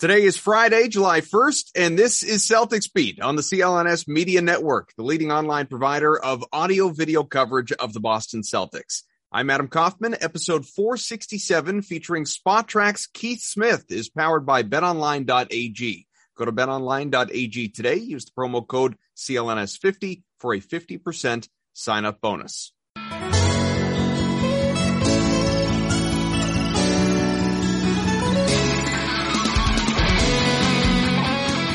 Today is Friday, July 1st, and this is Celtics Beat on the CLNS Media Network, the leading online provider of audio video coverage of the Boston Celtics. I'm Adam Kaufman. Episode 467 featuring Spotrac's Keith Smith is powered by betonline.ag. Go to betonline.ag today. Use the promo code CLNS50 for a 50% sign up bonus.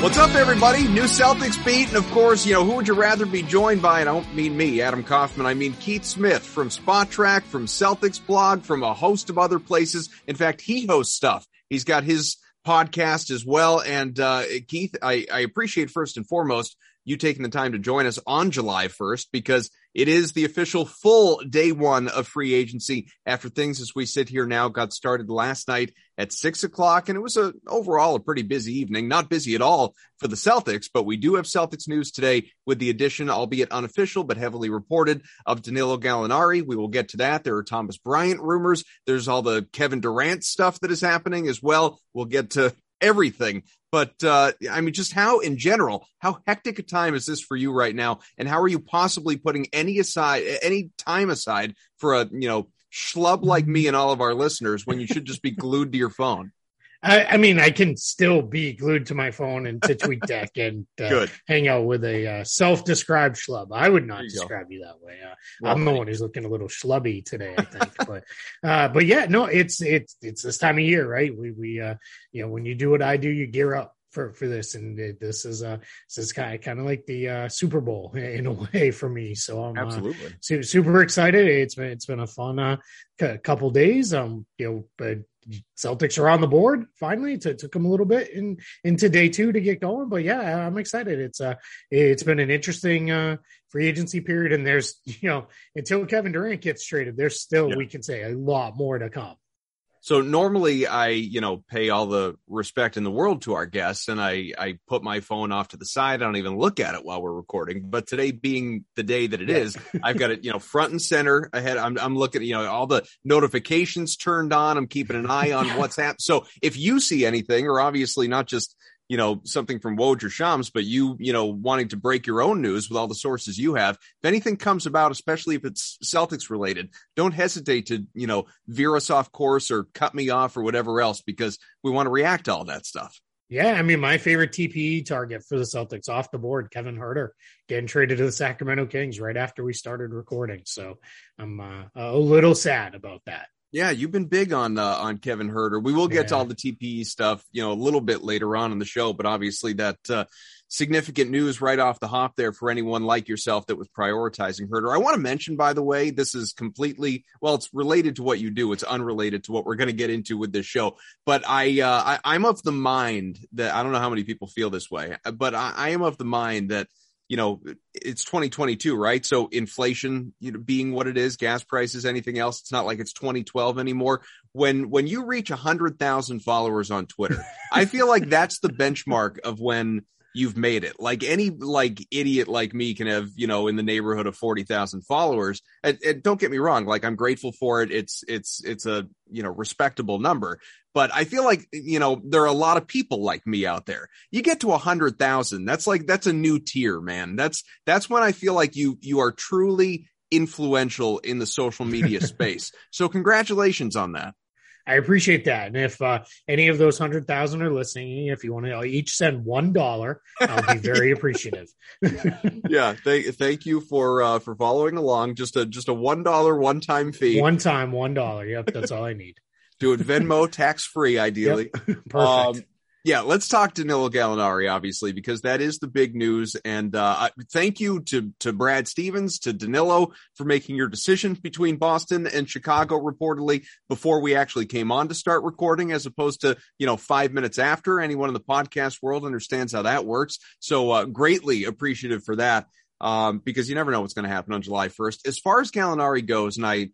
What's up, everybody? New Celtics beat. And of course, you know, who would you rather be joined by? And I don't mean me, Adam Kaufman. I mean Keith Smith from Spotrac, from Celtics blog, from a host of other places. In fact, he hosts stuff. He's got his podcast as well. And, uh, Keith, I, I appreciate first and foremost you taking the time to join us on July 1st because it is the official full day one of free agency after things as we sit here now got started last night at six o'clock. And it was a overall a pretty busy evening, not busy at all for the Celtics, but we do have Celtics news today with the addition, albeit unofficial, but heavily reported of Danilo Gallinari. We will get to that. There are Thomas Bryant rumors. There's all the Kevin Durant stuff that is happening as well. We'll get to everything. But uh, I mean, just how in general, how hectic a time is this for you right now, and how are you possibly putting any aside, any time aside for a you know schlub like me and all of our listeners when you should just be glued to your phone? I, I, mean, I can still be glued to my phone and to TweetDeck and uh, hang out with a uh, self-described schlub. I would not you describe go. you that way. Uh, well, I'm the one who's looking a little schlubby today, I think. but, uh, but yeah, no, it's it's it's this time of year, right? We we uh, you know when you do what I do, you gear up for for this, and this is uh this is kind of kind of like the uh, Super Bowl in a way for me. So I'm absolutely uh, super excited. It's been it's been a fun uh, couple days. Um, you know, but Celtics are on the board finally. It took them a little bit in into day two to get going, but yeah, I'm excited. It's uh it's been an interesting uh free agency period, and there's you know until Kevin Durant gets traded, there's still yeah. we can say a lot more to come. So normally I, you know, pay all the respect in the world to our guests and I, I put my phone off to the side. I don't even look at it while we're recording. But today being the day that it is, I've got it, you know, front and center ahead. I'm, I'm looking, you know, all the notifications turned on. I'm keeping an eye on what's happening. So if you see anything or obviously not just, you know, something from Woj or Shams, but you, you know, wanting to break your own news with all the sources you have. If anything comes about, especially if it's Celtics related, don't hesitate to, you know, veer us off course or cut me off or whatever else, because we want to react to all that stuff. Yeah, I mean, my favorite TPE target for the Celtics off the board, Kevin Huerter, getting traded to the Sacramento Kings right after we started recording. So I'm uh, a little sad about that. Yeah, you've been big on uh, on Kevin Huerter. We will get yeah. to all the TPE stuff, you know, a little bit later on in the show, but obviously that uh, significant news right off the hop there for anyone like yourself that was prioritizing Huerter. I want to mention, by the way, this is completely well, it's related to what you do. It's unrelated to what we're going to get into with this show. But I, uh, I am of the mind that I don't know how many people feel this way, but I, I am of the mind that you know, it's 2022, right? So inflation, you know, being what it is, gas prices, anything else, it's not like it's 2012 anymore. When when you reach 100,000 followers on Twitter, I feel like that's the benchmark of when you've made it. Like any like idiot like me can have, you know, in the neighborhood of 40,000 followers. And, and, don't get me wrong, like I'm grateful for it. It's it's it's a, you know, respectable number. But I feel like, you know, there are a lot of people like me out there. You get to a hundred thousand. That's like, that's a new tier, man. That's, that's when I feel like you, you are truly influential in the social media space. So congratulations on that. I appreciate that. And if uh, any of those hundred thousand are listening, if you want to each send one dollar, I'll be very appreciative. yeah, thank thank you for uh, for following along. Just a just a one dollar one time fee. One time, one dollar. Yep, that's all I need. Do it Venmo tax free, ideally. Yep. Perfect. Um, yeah, let's talk Danilo Gallinari, obviously, because that is the big news. And uh, thank you to to Brad Stevens, to Danilo for making your decision between Boston and Chicago, reportedly before we actually came on to start recording, as opposed to you know five minutes after. Anyone in the podcast world understands how that works. So uh, greatly appreciative for that. Um, because you never know what's going to happen on July 1st. As far as Gallinari goes, and I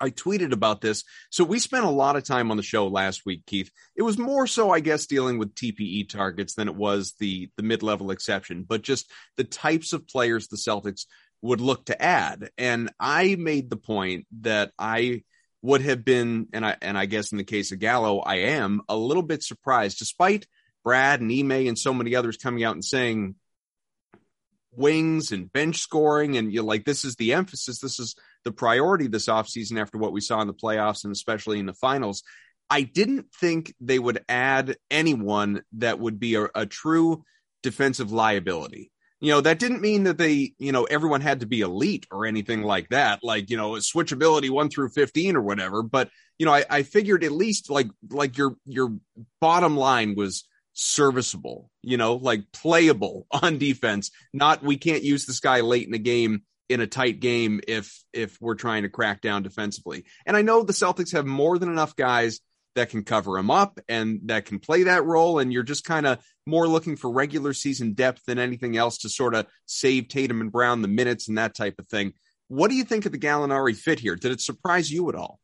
I tweeted about this. So we spent a lot of time on the show last week, Keith. It was more so, I guess, dealing with TPE targets than it was the the mid level exception, but just the types of players the Celtics would look to add. And I made the point that I would have been, and I and I guess in the case of Gallo, I am a little bit surprised, despite Brad and Ime and so many others coming out and saying wings and bench scoring and you know, like this is the emphasis this is the priority this offseason after what we saw in the playoffs and especially in the finals i didn't think they would add anyone that would be a, a true defensive liability you know that didn't mean that they you know everyone had to be elite or anything like that like you know switchability 1 through 15 or whatever but you know I, I figured at least like like your your bottom line was serviceable, you know, like playable on defense. Not we can't use this guy late in the game in a tight game if if we're trying to crack down defensively. And I know the Celtics have more than enough guys that can cover him up and that can play that role. And you're just kind of more looking for regular season depth than anything else to sort of save Tatum and Brown the minutes and that type of thing. What do you think of the Gallinari fit here? Did it surprise you at all?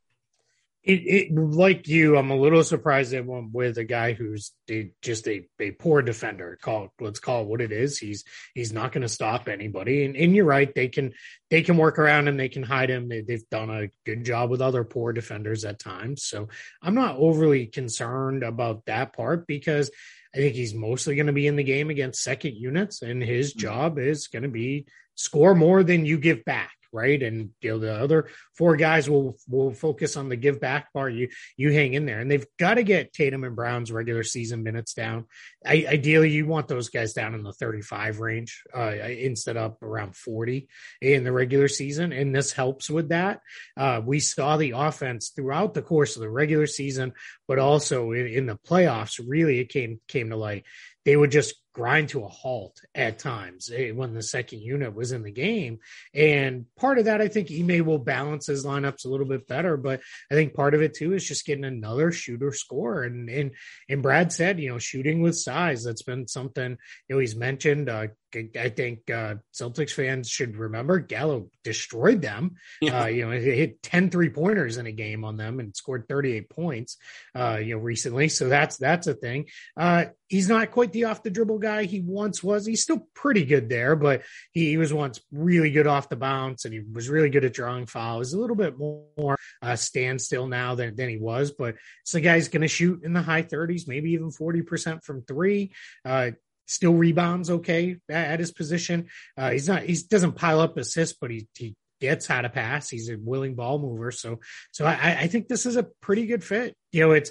It, it, like you, I'm a little surprised they went with a guy who's a, just a, a poor defender. Call let's call it what it is. He's he's not going to stop anybody. And, and, you're right, they can they can work around him. They can hide him. They, they've done a good job with other poor defenders at times. So I'm not overly concerned about that part because I think he's mostly going to be in the game against second units, and his mm-hmm. job is going to be score more than you give back right? And you know the other four guys will will focus on the give back part. You you hang in there, and they've got to get Tatum and Brown's regular season minutes down. I, ideally, you want those guys down in the 35 range uh, instead of around 40 in the regular season, and this helps with that. Uh, we saw the offense throughout the course of the regular season, but also in, in the playoffs. Really, it came came to light. They would just grind to a halt at times eh, when the second unit was in the game. And part of that, I think Ime will balance his lineups a little bit better. But I think part of it too is just getting another shooter score. And and and Brad said, you know, shooting with size. That's been something you know he's mentioned. Uh, I think uh, Celtics fans should remember Gallo destroyed them. Yeah. Uh, you know, he hit 10 three pointers in a game on them and scored 38 points, uh, you know, recently. So that's, that's a thing. Uh, he's not quite the off the dribble guy he once was. He's still pretty good there, but he, he, was once really good off the bounce and he was really good at drawing fouls. A little bit more uh, standstill now than, than he was, but so the guy's going to shoot in the high 30s, maybe even 40% from three. Uh, still rebounds okay at, his position. Uh, he's not he doesn't pile up assists, but he he gets how to pass. He's a willing ball mover. So so I, I think this is a pretty good fit. You know, it's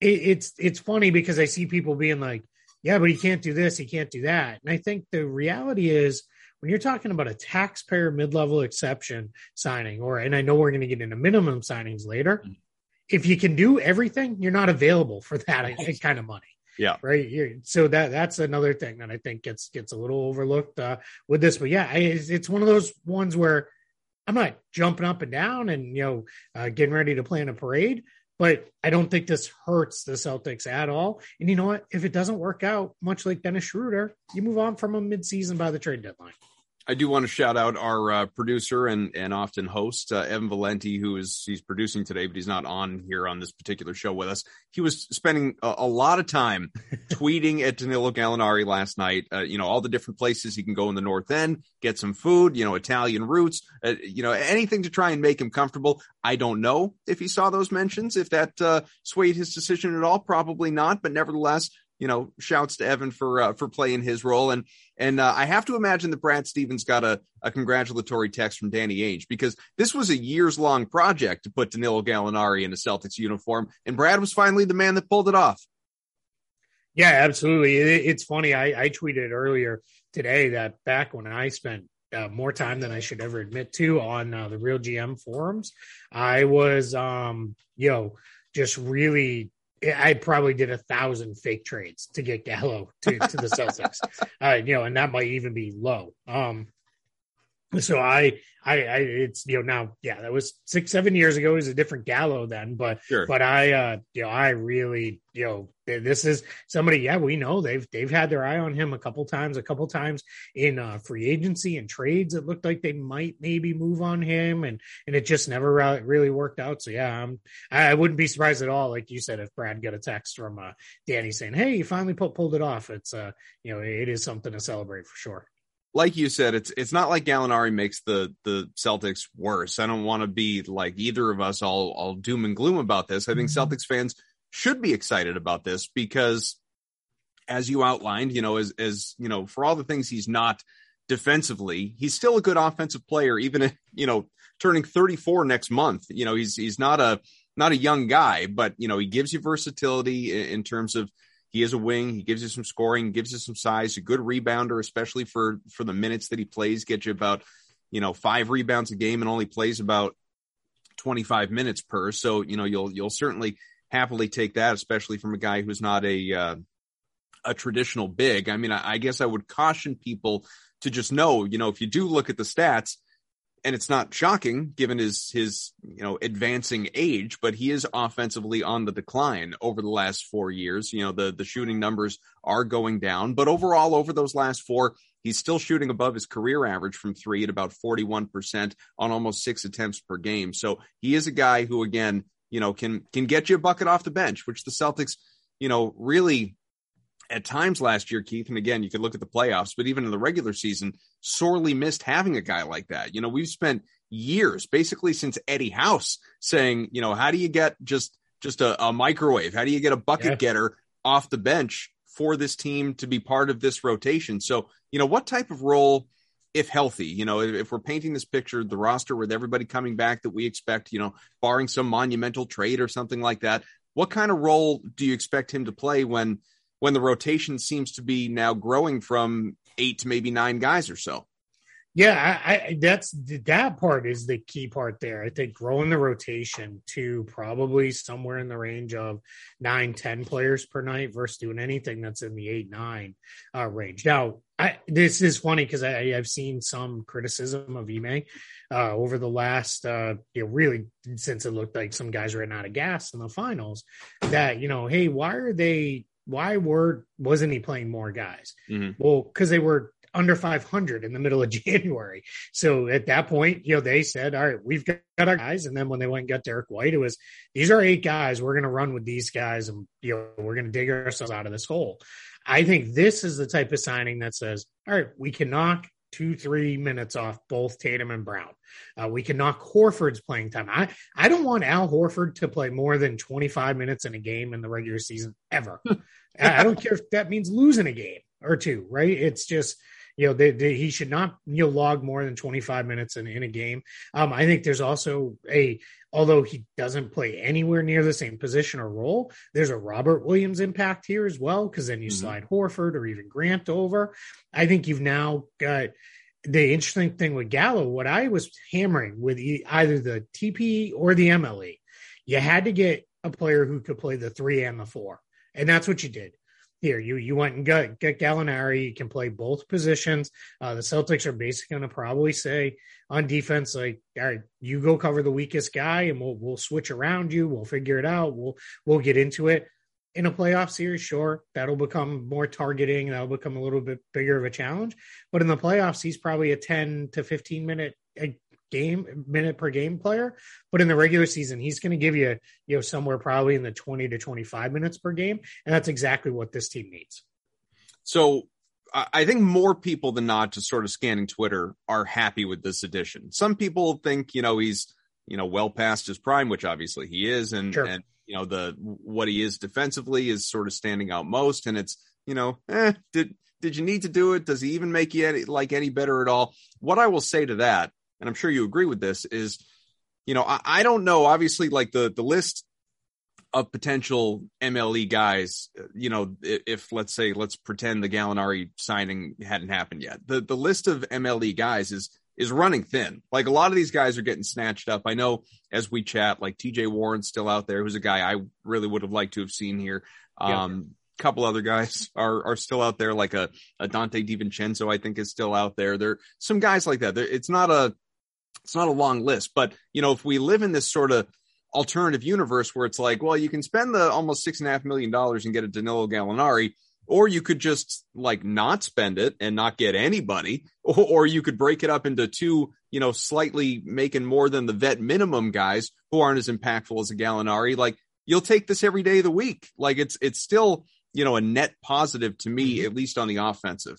it, it's it's funny because I see people being like, yeah, but he can't do this, he can't do that, and I think the reality is. When you're talking about a taxpayer mid-level exception signing, or and I know we're going to get into minimum signings later, mm-hmm. if you can do everything, you're not available for that kind of money. Yeah. Right. Here. So that that's another thing that I think gets gets a little overlooked uh, with this. But yeah, it's, it's one of those ones where I'm not jumping up and down and you know uh, getting ready to plan a parade, but I don't think this hurts the Celtics at all. And you know what? If it doesn't work out, much like Dennis Schroeder, you move on from a midseason by the trade deadline. I do want to shout out our uh, producer and and often host uh, Evan Valenti, who is he's producing today, but he's not on here on this particular show with us. He was spending a, a lot of time tweeting at Danilo Gallinari last night. Uh, you know all the different places he can go in the North End, get some food. You know Italian roots. Uh, you know anything to try and make him comfortable. I don't know if he saw those mentions, if that uh, swayed his decision at all. Probably not, but nevertheless, you know, shouts to Evan for uh, for playing his role, and and uh, I have to imagine that Brad Stevens got a, a congratulatory text from Danny Ainge because this was a years long project to put Danilo Gallinari in a Celtics uniform, and Brad was finally the man that pulled it off. Yeah, absolutely. It, it's funny. I, I tweeted earlier today that back when I spent uh, more time than I should ever admit to on uh, the Real GM forums, I was, um, you know, just really I probably did a thousand fake trades to get Gallo to, to the Celtics, uh, you know, and that might even be low. Um, so I, I, I, it's you know now, yeah, that was six, seven years ago. It was a different Gallo then, but, sure. but I, uh, you know, I really, you know, this is somebody. Yeah, we know they've they've had their eye on him a couple times, a couple times in uh, free agency and trades. It looked like they might maybe move on him, and and it just never really worked out. So yeah, I'm, I wouldn't be surprised at all, like you said, if Brad got a text from uh, Danny saying, "Hey, you finally pulled it off." It's uh, you know, it is something to celebrate for sure like you said, it's it's not like Gallinari makes the the Celtics worse. I don't want to be like either of us all all doom and gloom about this. I think mm-hmm. Celtics fans should be excited about this because as you outlined, you know, as as you know, for all the things he's not defensively, he's still a good offensive player, even if, you know, turning 34 next month. You know, he's he's not a not a young guy, but you know, he gives you versatility in, in terms of he is a wing. He gives you some scoring, gives you some size, a good rebounder, especially for for the minutes that he plays. Get you about you know five rebounds a game, and only plays about twenty five minutes per. So you know you'll you'll certainly happily take that, especially from a guy who's not a uh, a traditional big. I mean, I, I guess I would caution people to just know, you know, if you do look at the stats, and it's not shocking given his his you know advancing age but he is offensively on the decline over the last 4 years. You know the the shooting numbers are going down but overall over those last 4 he's still shooting above his career average from 3 at about 41% on almost 6 attempts per game. So he is a guy who again you know can can get you a bucket off the bench which the Celtics you know really at times last year, Keith, and again, you could look at the playoffs, but even in the regular season, sorely missed having a guy like that. You know, we've spent years, basically since Eddie House, saying, you know, how do you get just just a, a microwave? How do you get a bucket yeah. getter off the bench for this team to be part of this rotation? So, you know, what type of role, if healthy, you know, if, if we're painting this picture, the roster with everybody coming back that we expect, you know, barring some monumental trade or something like that, what kind of role do you expect him to play when? When the rotation seems to be now growing from eight to maybe nine guys or so. Yeah, I, I, that's that part is the key part there. I think growing the rotation to probably somewhere in the range of nine, ten players per night versus doing anything that's in the eight, nine uh, range. Now, I, this is funny because I've seen some criticism of Ime uh, over the last, uh, you know, really since it looked like some guys ran out of gas in the finals. That you know, hey, why are they why were wasn't he playing more guys? Mm-hmm. Well, because they were under 500 in the middle of January. So at that point, you know, they said, all right, we've got our guys. And then when they went and got Derrick White, it was, these are eight guys. We're going to run with these guys and, you know, we're going to dig ourselves out of this hole. I think this is the type of signing that says, all right, we can knock two, three minutes off both Tatum and Brown. Uh, we can knock Horford's playing time. I, I don't want Al Horford to play more than 25 minutes in a game in the regular season ever. I don't care if that means losing a game or two, right? It's just, you know, they, they, he should not you know log more than 25 minutes in, in a game. Um, I think there's also a although he doesn't play anywhere near the same position or role, there's a Robert Williams impact here as well because then you mm-hmm. slide Horford or even Grant over. I think you've now got the interesting thing with Gallo. What I was hammering with either the TP or the MLE, you had to get a player who could play the three and the four, and that's what you did here. You you went and got get Gallinari. You can play both positions. Uh, the Celtics are basically going to probably say on defense, like, all right, you go cover the weakest guy, and we'll we'll switch around you. We'll figure it out. We'll we'll get into it. In a playoff series, sure, that'll become more targeting. That'll become a little bit bigger of a challenge. But in the playoffs, he's probably a ten to fifteen minute game minute per game player but in the regular season he's going to give you you know somewhere probably in the 20 to 25 minutes per game and that's exactly what this team needs. So i think more people than not just sort of scanning twitter are happy with this addition. Some people think you know he's you know well past his prime which obviously he is and sure. and you know the what he is defensively is sort of standing out most and it's you know eh, did did you need to do it? Does he even make you any, like any better at all? What i will say to that and I'm sure you agree with this, is you know, I, I don't know. Obviously, like the the list of potential MLE guys, you know, if, if, let's say let's pretend the Gallinari signing hadn't happened yet, the the list of MLE guys is is running thin. Like a lot of these guys are getting snatched up. I know as we chat, like TJ Warren's still out there, who's a guy I really would have liked to have seen here. Um, couple other guys are are still out there, like a, a Donte DiVincenzo, I think is still out there. There some guys like that. There, it's not a it's not a long list, but you know, if we live in this sort of alternative universe where it's like, well, you can spend the almost six and a half million dollars and get a Danilo Gallinari, or you could just like not spend it and not get anybody, or, or, you could break it up into two, you know, slightly making more than the vet minimum guys who aren't as impactful as a Gallinari. Like you'll take this every day of the week. Like it's it's still, you know, a net positive to me, mm-hmm. at least on the offensive.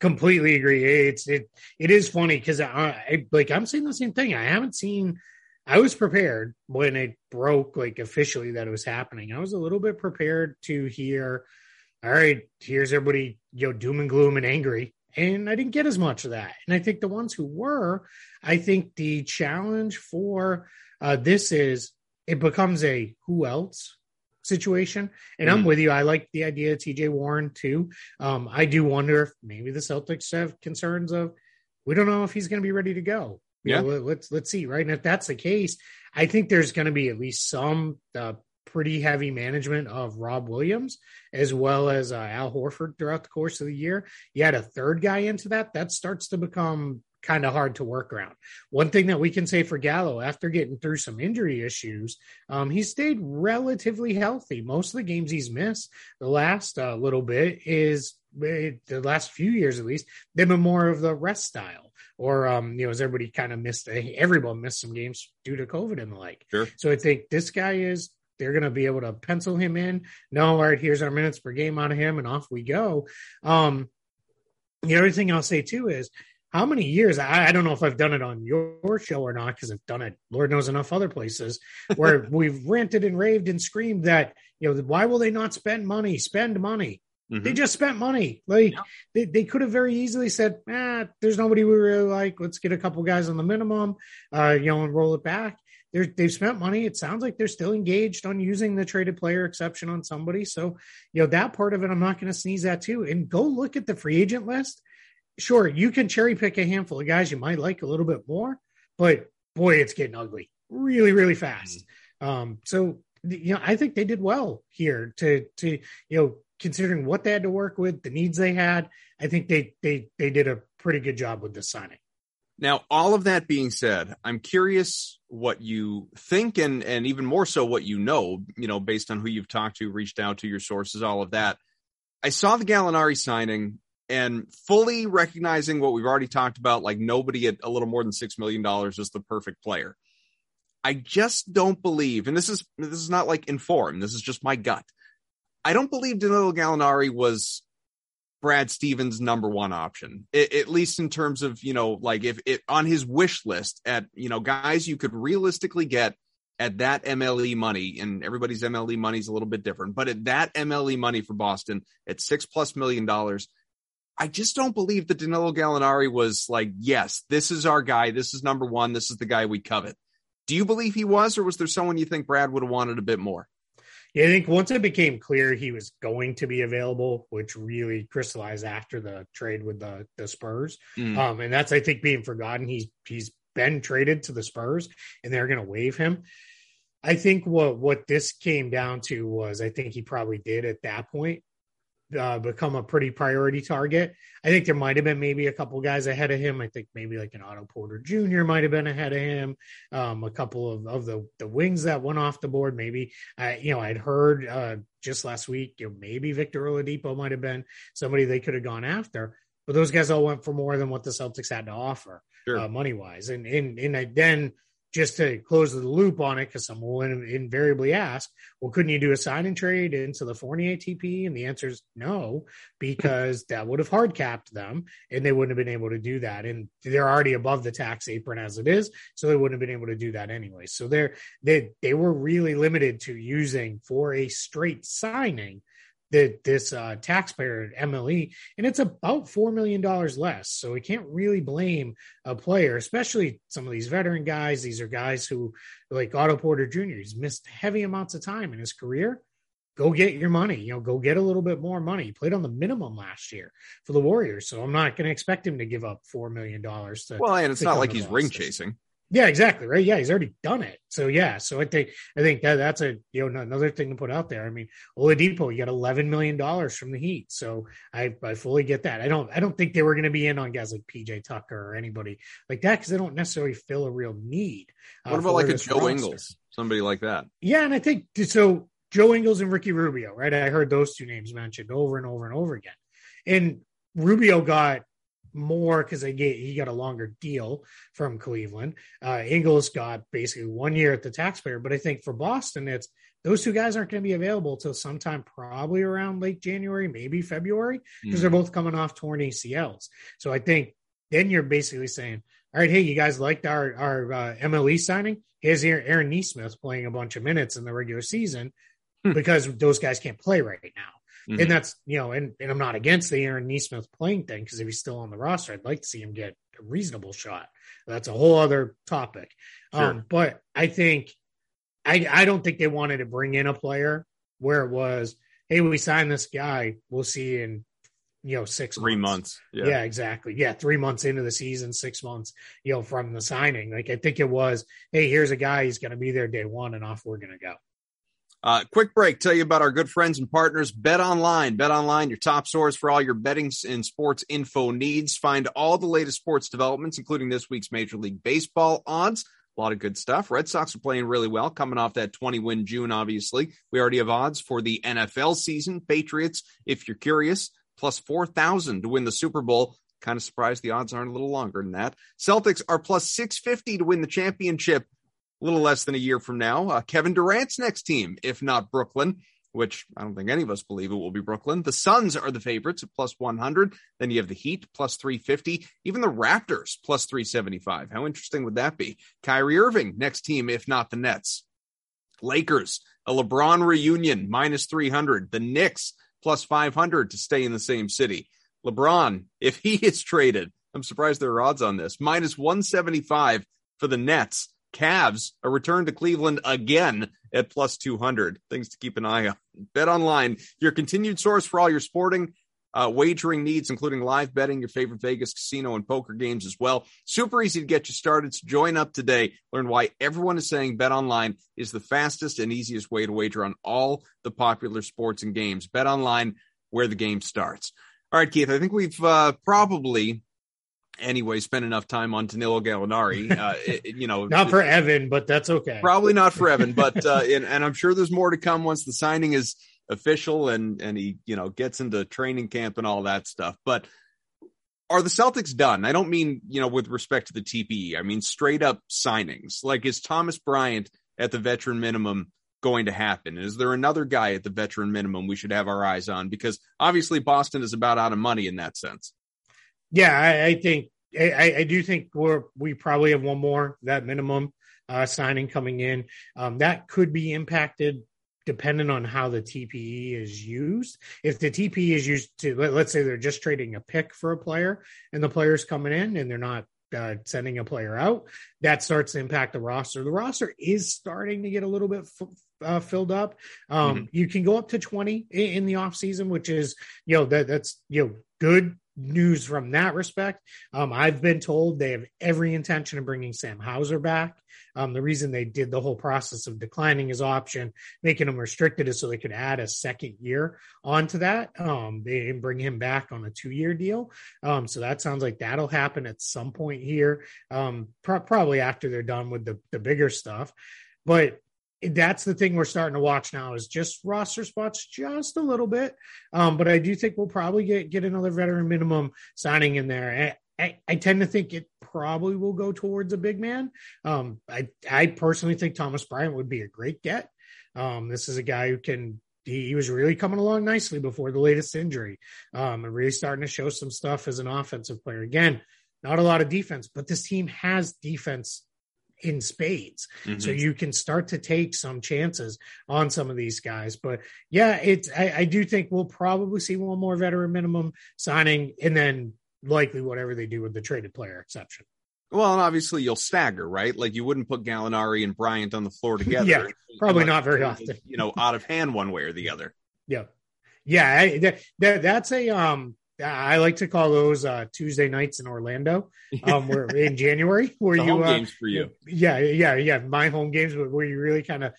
Completely agree. It's it it is funny because I, I like I'm saying the same thing. I haven't seen. I was prepared when it broke like officially that it was happening. I was a little bit prepared to hear, all right, here's everybody, you know, doom and gloom and angry. And I didn't get as much of that. And I think the ones who were, I think the challenge for uh, this is it becomes a who else situation. And mm I'm with you. I like the idea of TJ Warren too. Um, I do wonder if maybe the Celtics have concerns of we don't know if he's going to be ready to go. You yeah, know, let's let's see. Right, and if that's the case, I think there's going to be at least some uh, pretty heavy management of Rob Williams as well as uh, Al Horford throughout the course of the year. You add a third guy into that, that starts to become kind of hard to work around. One thing that we can say for Gallo, after getting through some injury issues, um, he stayed relatively healthy. Most of the games he's missed, the last uh, little bit is eh, the last few years at least, they've been more of the rest style. Or um, you know, as everybody kind of missed, everyone missed some games due to COVID and the like. Sure. So I think this guy is they're going to be able to pencil him in. No, all right, here's our minutes per game out of him, and off we go. Um, the other thing I'll say too is how many years I, I, don't know if I've done it on your show or not because I've done it, Lord knows enough other places where we've ranted and raved and screamed that you know why will they not spend money? Spend money. Mm-hmm. They just spent money. Like yeah. they, they could have very easily said, ah, there's nobody we really like. Let's get a couple guys on the minimum, uh, you know, and roll it back. They're, they've spent money. It sounds like they're still engaged on using the traded player exception on somebody. So, you know, that part of it, I'm not going to sneeze at too. And go look at the free agent list sure, you can cherry pick a handful of guys you might like a little bit more, but boy, it's getting ugly really, really fast. Mm-hmm. Um, so you know, I think they did well here to to you know considering what they had to work with, the needs they had. I think they they they did a pretty good job with the signing. Now, all of that being said, I'm curious what you think and and even more so what you know, you know, based on who you've talked to, reached out to your sources, all of that. I saw the Gallinari signing and fully recognizing what we've already talked about, like nobody at a little more than six million dollars is the perfect player. I just don't believe, and this is this is not like informed. This is just my gut. I don't believe Danilo Gallinari was Brad Stevens' number one option, it, at least in terms of you know, like if it on his wish list at you know guys you could realistically get at that MLE money, and everybody's MLE money is a little bit different, but at that MLE money for Boston at six plus million dollars, I just don't believe that Danilo Gallinari was like, yes, this is our guy. This is number one. This is the guy we covet. Do you believe he was, or was there someone you think Brad would have wanted a bit more? Yeah, I think once it became clear he was going to be available, which really crystallized after the trade with the the Spurs, mm. um, and that's I think being forgotten. He's he's been traded to the Spurs, and they're going to waive him. I think what what this came down to was I think he probably did at that point uh, become a pretty priority target. I think there might have been maybe a couple guys ahead of him. I think maybe like an Otto Porter Jr. might have been ahead of him. Um, a couple of, of the, the wings that went off the board, maybe. Uh, you know, I'd heard uh, just last week, you know, maybe Victor Oladipo might have been somebody they could have gone after. But those guys all went for more than what the Celtics had to offer, sure. uh, money wise. And and and I, then just to close the loop on it, because someone will invariably ask, well, couldn't you do a sign and trade into the Fournier TP? And the answer is no, because that would have hard capped them and they wouldn't have been able to do that. And they're already above the tax apron as it is, so they wouldn't have been able to do that anyway. So they're they they were really limited to using for a straight signing the, this uh, taxpayer MLE, and it's about four million dollars less. So we can't really blame a player, especially some of these veteran guys. These are guys who, like Otto Porter Jr., he's missed heavy amounts of time in his career. Go get your money. You know, go get a little bit more money. He played on the minimum last year for the Warriors, so I'm not going to expect him to give up four million dollars to. Well, and it's not like he's ring chasing. Yeah, exactly. Right. Yeah, he's already done it. So yeah. So I think I think that that's a you know another thing to put out there. I mean, Oladipo, you got eleven million dollars from the Heat. So I I fully get that. I don't I don't think they were going to be in on guys like PJ Tucker or anybody like that because they don't necessarily fill a real need. Uh, what about like a Joe roster. Ingles, somebody like that? Yeah, and I think so. Joe Ingles and Ricky Rubio, right? I heard those two names mentioned over and over and over again. And Rubio got more because they get he got a longer deal from Cleveland. Uh, Ingles got basically one year at the taxpayer, but I think for Boston, it's those two guys aren't going to be available till sometime probably around late January, maybe February, because mm. they're both coming off torn ACLs. So I think then you're basically saying, all right, hey, you guys liked our our uh, MLE signing? Here's Aaron Nesmith playing a bunch of minutes in the regular season hmm. because those guys can't play right now. Mm-hmm. And that's you know, and, and I'm not against the Aaron Nesmith playing thing because if he's still on the roster, I'd like to see him get a reasonable shot. That's a whole other topic. Sure. Um, but I think I I don't think they wanted to bring in a player where it was, hey, we signed this guy, we'll see in you know six three months. months. Yeah. yeah. exactly. Yeah, three months into the season, six months, you know, from the signing. Like I think it was, hey, here's a guy, he's going to be there day one, and off we're going to go. Uh, quick break. Tell you about our good friends and partners, Bet Online. Bet Online, your top source for all your betting and sports info needs. Find all the latest sports developments, including this week's Major League Baseball odds. A lot of good stuff. Red Sox are playing really well, coming off that 20 win June, obviously. We already have odds for the NFL season. Patriots, if you're curious, plus 4,000 to win the Super Bowl. Kind of surprised the odds aren't a little longer than that. Celtics are plus 650 to win the championship a little less than a year from now. Uh, Kevin Durant's next team, if not Brooklyn, which I don't think any of us believe it will be Brooklyn. The Suns are the favorites at plus 100. Then you have the Heat plus 350. Even the Raptors plus 375. How interesting would that be? Kyrie Irving, next team, if not the Nets. Lakers, a LeBron reunion, minus 300. The Knicks, plus 500 to stay in the same city. LeBron, if he is traded, I'm surprised there are odds on this, minus 175 for the Nets. Cavs, a return to Cleveland again at plus 200. Things to keep an eye on. Bet online, your continued source for all your sporting uh, wagering needs, including live betting, your favorite Vegas casino and poker games as well. Super easy to get you started. So join up today. Learn why everyone is saying Bet Online is the fastest and easiest way to wager on all the popular sports and games. Bet Online, where the game starts. All right, Keith, I think we've uh, probably anyway spend enough time on Danilo Gallinari. Uh, it, you know, not for Evan, but that's okay. Probably not for Evan, but uh, and, and, I'm sure there's more to come once the signing is official and and he you know gets into training camp and all that stuff but are the Celtics done? I don't mean, you know, with respect to the TPE. I mean straight up signings. Like is Thomas Bryant at the veteran minimum going to happen? Is there another guy at the veteran minimum we should have our eyes on? Because obviously Boston is about out of money in that sense. Yeah, I, I think I, I, do think we're we probably have one more that minimum uh, signing coming in. Um, that could be impacted depending on how the TPE is used. If the TPE is used to, let, us say they're just trading a pick for a player and the player's coming in and they're not uh, sending a player out, that starts to impact the roster. The roster is starting to get a little bit f- uh, filled up. Um, mm-hmm. You can go up to 20 in, in the off season, which is, you know, that, that's, you know, good news from that respect. Um, I've been told they have every intention of bringing Sam Hauser back. Um, the reason they did the whole process of declining his option, making him restricted, is so they could add a second year onto that. Um, they bring him back on a two-year deal. Um, so that sounds like that'll happen at some point here, um, pro- probably after they're done with the the bigger stuff. But that's the thing we're starting to watch now is just roster spots just a little bit. Um, but I do think we'll probably get get another veteran minimum signing in there. I, I, I tend to think it probably will go towards a big man. Um, I I personally think Thomas Bryant would be a great get. Um, this is a guy who can he, he, was really coming along nicely before the latest injury um, and really starting to show some stuff as an offensive player. Again, not a lot of defense, but this team has defense in spades. Mm-hmm. So you can start to take some chances on some of these guys. But yeah, it's I, I, do think we'll probably see one more veteran minimum signing and then likely whatever they do with the traded player exception. Well, and obviously you'll stagger, right? Like you wouldn't put Gallinari and Bryant on the floor together. yeah, probably not very often. You know, out of hand one way or the other. Yeah, yeah. I, that, that, that's a um I like to call those uh, Tuesday nights in Orlando. Um, we're in January where you uh, games for you. Yeah, yeah, yeah. My home games where you really kind of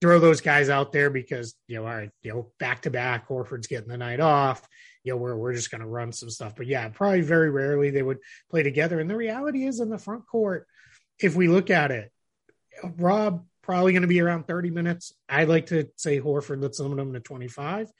throw those guys out there because you know, all right, you know, back to back, Horford's getting the night off. You know, we're we're just going to run some stuff. But yeah, probably very rarely they would play together. And the reality is, in the front court, if we look at it, Rob probably going to be around 30 minutes. I'd like to say Horford, let's limit him to 25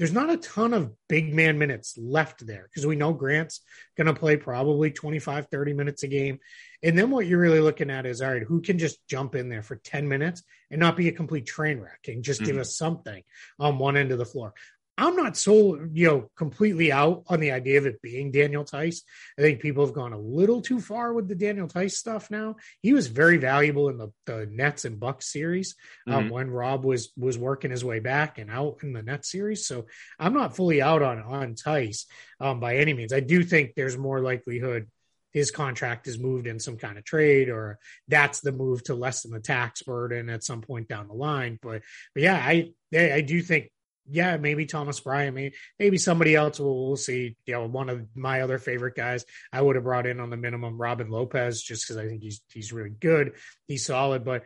there's not a ton of big man minutes left there because we know Grant's going to play probably 25, 30 minutes a game. And then what you're really looking at is all right, who can just jump in there for 10 minutes and not be a complete train wreck and just mm-hmm. give us something on one end of the floor. I'm not so you know completely out on the idea of it being Daniel Theis. I think people have gone a little too far with the Daniel Theis stuff now. He was very valuable in the, the Nets and Bucks series um, mm-hmm. when Rob was was working his way back and out in the Nets series. So I'm not fully out on on Theis um, by any means. I do think there's more likelihood his contract is moved in some kind of trade or that's the move to lessen the tax burden at some point down the line but but yeah i i do think yeah, maybe Thomas Bryant, maybe, maybe somebody else. We'll, we'll see. You know, one of my other favorite guys, I would have brought in on the minimum, Robin Lopez, just because I think he's he's really good, he's solid. But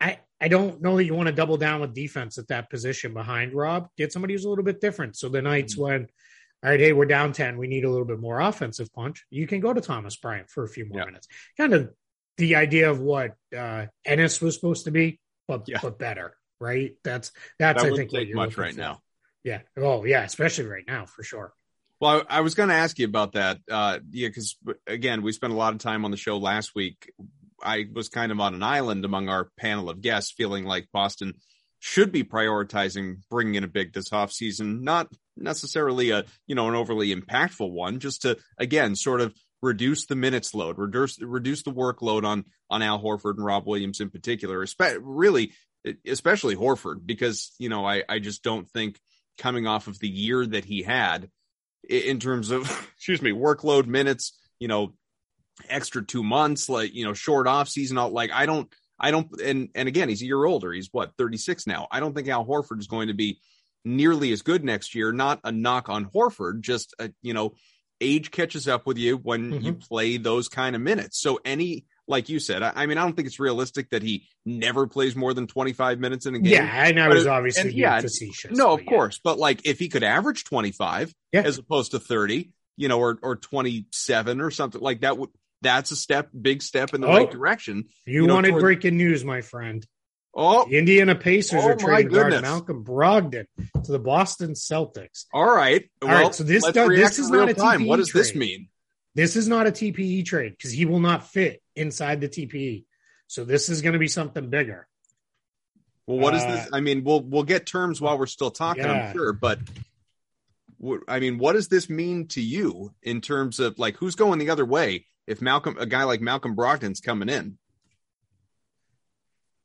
I I don't know that you want to double down with defense at that position behind Rob. Get somebody who's a little bit different. So the nights mm-hmm. when, all right, hey, we're down ten, we need a little bit more offensive punch. You can go to Thomas Bryant for a few more yeah. minutes. Kind of the idea of what uh, Enes was supposed to be, but yeah. but better right? That's that's that I think take much right for. now. Yeah. Oh yeah, especially right now for sure. Well, I, I was going to ask you about that. Uh, yeah, because again, we spent a lot of time on the show last week. I was kind of on an island among our panel of guests, feeling like Boston should be prioritizing bringing in a big this off season, not necessarily a you know an overly impactful one, just to again sort of reduce the minutes load, reduce reduce the workload on on Al Horford and Rob Williams in particular. especially Really, especially Horford, because you know I I just don't think coming off of the year that he had in terms of excuse me workload minutes, you know, extra two months, like you know short off season. All, Like I don't I don't and and again he's a year older. He's what 36 now. I don't think Al Horford is going to be nearly as good next year. Not a knock on Horford, just a, you know age catches up with you when mm-hmm. you play those kind of minutes. So any like you said, I, I, mean, I don't think it's realistic that he never plays more than 25 minutes in a game. Yeah, and I was obviously and, yeah, facetious. No, of yeah. course. But like if he could average 25 yeah. as opposed to 30, you know, or, or 27 or something like that would, that's a step, big step in the oh, right direction. You, you know, wanted toward... breaking news, my friend. Oh, the Indiana Pacers oh, are trading guard Malcolm Brogdon to the Boston Celtics. All right. All well, right. So this does, this is not a time. What does trade. this mean? This is not a TPE trade because he will not fit inside the TPE. So this is going to be something bigger. Well, what uh, is this? I mean, we'll we'll get terms while we're still talking, yeah. I'm sure, but I mean, what does this mean to you in terms of like who's going the other way if Malcolm, a guy like Malcolm Brogdon's coming in?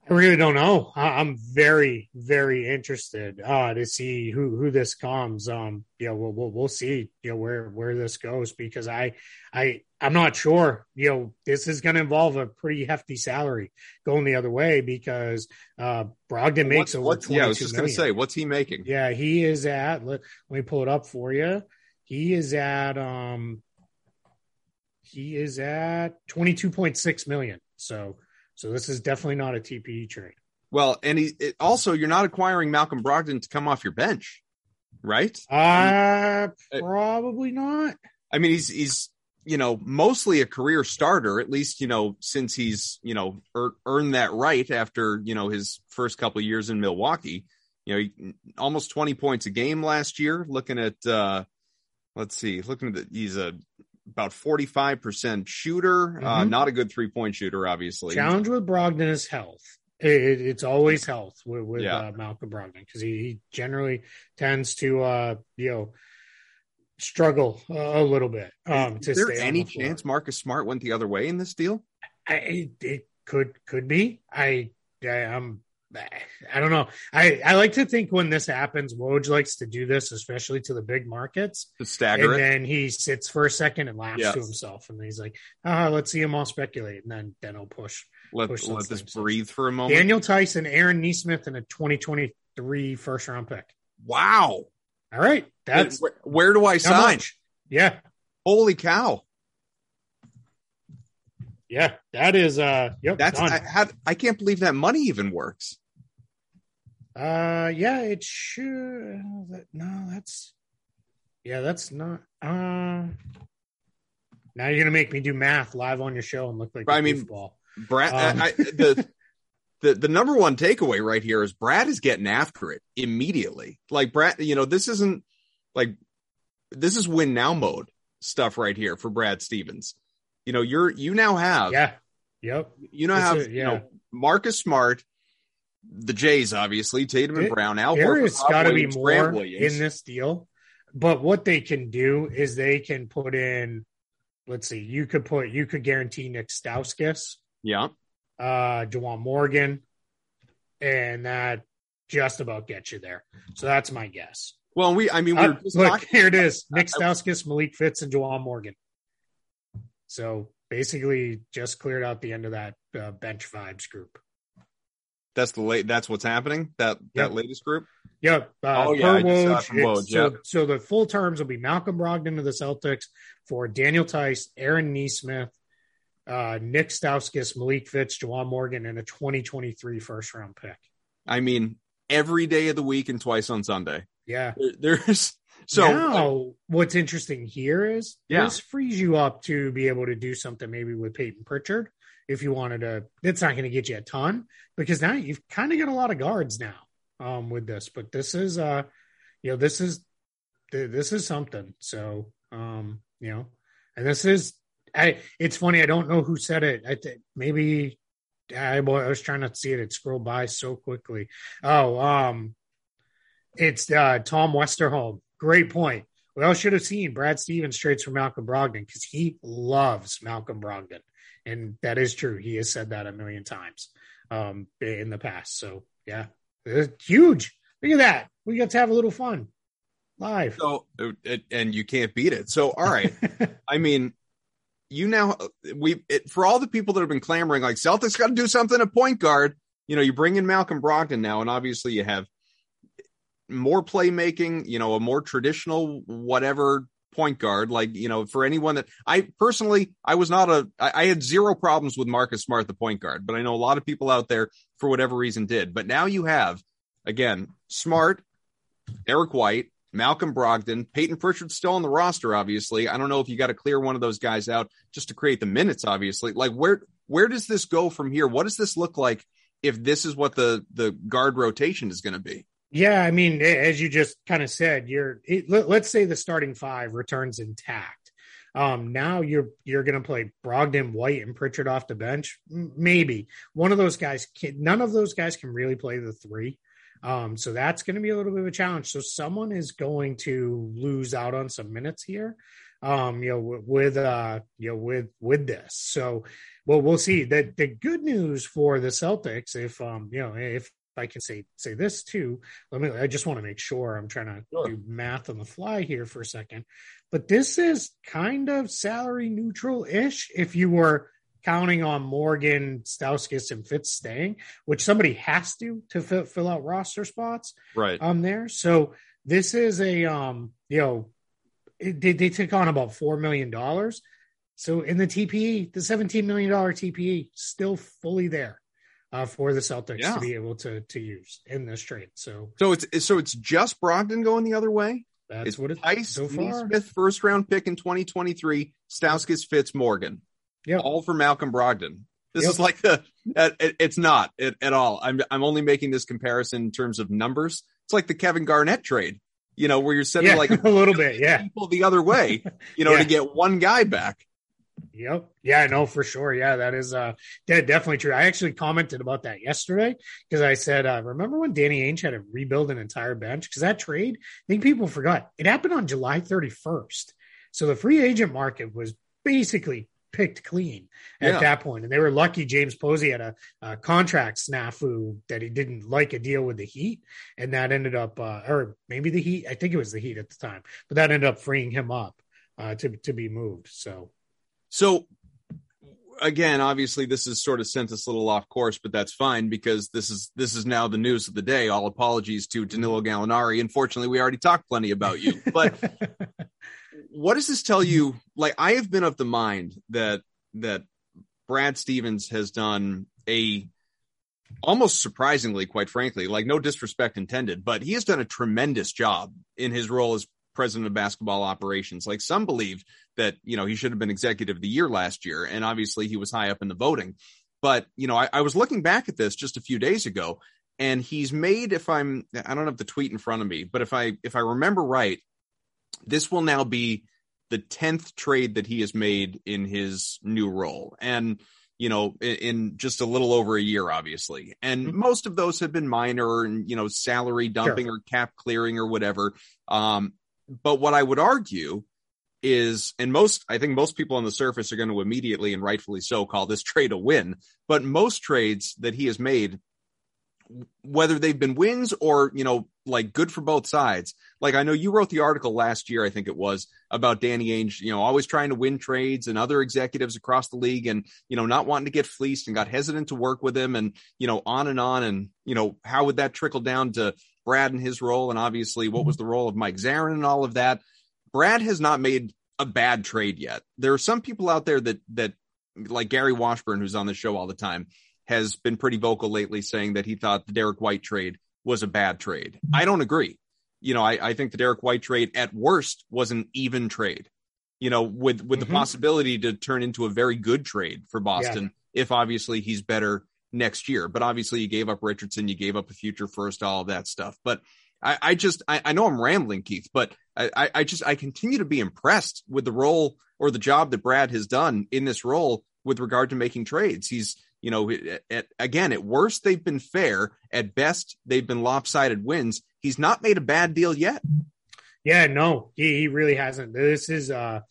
I really don't know. I'm very, very interested uh, to see who who this comes. Um, you know, we'll, we'll we'll see. You know where where this goes because I I I'm not sure. You know, this is going to involve a pretty hefty salary going the other way because uh, Brogdon makes over twenty two Yeah, I was just going to say, what's he making? Yeah, he is at. Let, let me pull it up for you. He is at um, he is at twenty two point six million. So so this is definitely not a TPE trade. Well, and he it, also you're not acquiring Malcolm Brogdon to come off your bench, right? Uh probably not. I mean, he's he's you know mostly a career starter, at least you know since he's you know er, earned that right after you know his first couple years in Milwaukee. You know, he, almost 20 points a game last year. Looking at uh let's see, looking at the, he's a about 45% shooter. Uh, mm-hmm. Uh, not a good three point shooter, obviously. Challenge with Brogdon is health. It, it's always health with, with yeah. uh, Malcolm Brogdon because he, he, generally tends to, uh, you know, struggle a little bit. Um, is there any the chance Marcus Smart went the other way in this deal? I, it could could be. I, I am I don't know. I, I like to think when this happens, Woj likes to do this, especially to the big markets. To stagger and it. then he sits for a second and laughs yes. to himself. And he's like, ah, let's see him all speculate. And then, then he'll push. Let, push let this breathe for a moment. Daniel Theis, Aaron Nesmith, and a 2023 first round pick. Wow. All right. That's where, where do I sign? Much? Yeah. Holy cow. Yeah, that is uh yep. That's I, have, I can't believe that money even works. Uh yeah, it should no, that's yeah, that's not uh now you're gonna make me do math live on your show and look like I mean Brad uh, I, the the the number one takeaway right here is Brad is getting after it immediately. Like Brad, you know, this isn't like this is win now mode stuff right here for Brad Stevens. You know, you're you now have yeah, yep. You now have yeah. you know Marcus Smart, the Jays obviously Tatum and it, Brown. Al There's got to be more in this deal, but what they can do is they can put in. Let's see, you could put you could guarantee Nick Stauskas. Yeah uh, Juwan Morgan, and that just about gets you there. So that's my guess. Well, we, I mean, we uh, look here it is: Nick Stauskas, Malik Fitts, and Juwan Morgan. So basically, just cleared out the end of that uh, bench vibes group. That's the late. That's what's happening. That yep. that latest group. Yep. Uh, oh yeah. Woj, Woj, yep. So, so the full terms will be Malcolm Brogdon to the Celtics for Daniel Theis, Aaron Nesmith, uh, Nick Stauskas, Malik Fitts, Juwan Morgan, and a 2023 first round pick. I mean, every day of the week and twice on Sunday. Yeah. There, there's so now what's interesting here is yeah. this frees you up to be able to do something maybe with Payton Pritchard if you wanted to. It's not going to get you a ton because now you've kind of got a lot of guards now um, with this, but this is uh, you know, this is this is something. So um, you know, and this is I, it's funny. I don't know who said it. I th- maybe I, I was trying to see it. It scrolled by so quickly. Oh, um, it's uh, Tom Westerholm. Great point. We all should have seen Brad Stevens trades for Malcolm Brogdon because he loves Malcolm Brogdon, and that is true. He has said that a million times um, in the past. So yeah, it's huge. Look at that. We got to have a little fun live. So and you can't beat it. So all right. I mean, you now we it, for all the people that have been clamoring like Celtics got to do something at point guard. You know, you bring in Malcolm Brogdon now, and obviously you have more playmaking. You know, a more traditional whatever point guard. Like you know, for anyone that I personally, I was not a. I, I had zero problems with Marcus Smart, the point guard, but I know a lot of people out there for whatever reason did. But now you have again Smart, Derrick White, Malcolm Brogdon, Payton Pritchard still on the roster, obviously. I don't know if you got to clear one of those guys out just to create the minutes, obviously. Like where where does this go from here? What does this look like if this is what the the guard rotation is going to be? Yeah, I mean, as you just kind of said, you're it, let, us say the starting five returns intact. Um, now you're you're going to play Brogdon, White, and Pritchard off the bench. Maybe one of those guys. Can, none of those guys can really play the three. Um, so that's going to be a little bit of a challenge. So someone is going to lose out on some minutes here. Um, you know, with uh, you know, with with this. So, well, we'll see. That the good news for the Celtics, if um, you know, if I can say say this too. Let me. I just want to make sure I'm trying to sure. do math on the fly here for a second. But this is kind of salary neutral ish. If you were counting on Morgan, Stauskas, and Fitts staying, which somebody has to to fill, fill out roster spots. Right. Um, there. So this is a um, you know, it, they they took on about four million dollars. So in the TPE, the seventeen million dollar TPE still fully there. Uh, for the Celtics yeah. to be able to to use in this trade. So, so it's so it's just Brogdon going the other way. That's it's what it's Theis, so far. Smith first round pick in 2023. Stauskas Fitts Morgan. Yeah. All for Malcolm Brogdon. This yep. is like the it, it's not it, at all. I'm I'm only making this comparison in terms of numbers. It's like the Kevin Garnett trade, you know, where you're sending yeah, like a little bit, yeah, people the other way, you know, yeah. to get one guy back. Yep. Yeah, no, for sure. Yeah, that is uh definitely true. I actually commented about that yesterday because I said, uh, remember when Danny Ainge had to rebuild an entire bench? Because that trade, I think people forgot. It happened on July 31st. So the free agent market was basically picked clean at yeah. that point. And they were lucky James Posey had a, a, contract snafu that he didn't like a deal with the Heat. And that ended up, uh, or maybe the Heat, I think it was the Heat at the time, but that ended up freeing him up uh, to, to be moved. So, so again, obviously this has sort of sent us a little off course, but that's fine because this is this is now the news of the day. All apologies to Danilo Gallinari. Unfortunately, we already talked plenty about you, but what does this tell you? Like, I have been of the mind that that Brad Stevens has done a almost surprisingly, quite frankly, like no disrespect intended, but he has done a tremendous job in his role as president of basketball operations. Like some believe that, you know, he should have been executive of the year last year. And obviously he was high up in the voting. But you know, I, I was looking back at this just a few days ago, and he's made. If I'm, I don't have the tweet in front of me, but if I if I remember right, this will now be the tenth trade that he has made in his new role, and you know, in, in, just a little over a year, obviously. And mm-hmm. most of those have been minor and, you know, salary dumping sure. or cap clearing or whatever. Um, but what I would argue is, and most, I think most people on the surface are going to immediately and rightfully so call this trade a win. But most trades that he has made, whether they've been wins or, you know, like good for both sides. Like I know you wrote the article last year, I think it was about Danny Ainge, you know, always trying to win trades and other executives across the league and, you know, not wanting to get fleeced and got hesitant to work with him and, you know, on and on. And, you know, how would that trickle down to Brad and his role? And obviously what was the role of Mike Zarren and all of that? Brad has not made a bad trade yet. There are some people out there that that like Gary Washburn, who's on the show all the time, has been pretty vocal lately saying that he thought the Derrick White trade was a bad trade. I don't agree. You know, I, I think the Derrick White trade at worst was an even trade. You know, with with mm-hmm. the possibility to turn into a very good trade for Boston yeah. if obviously he's better next year. But obviously you gave up Richardson, you gave up a future first, all of that stuff. But I, I just I, I, know I'm rambling, Keith, but I, I just I continue to be impressed with the role or the job that Brad has done in this role with regard to making trades. He's you know at, at, again at worst they've been fair, at best they've been lopsided wins. He's not made a bad deal yet. Yeah, no, he, he really hasn't. This is uh,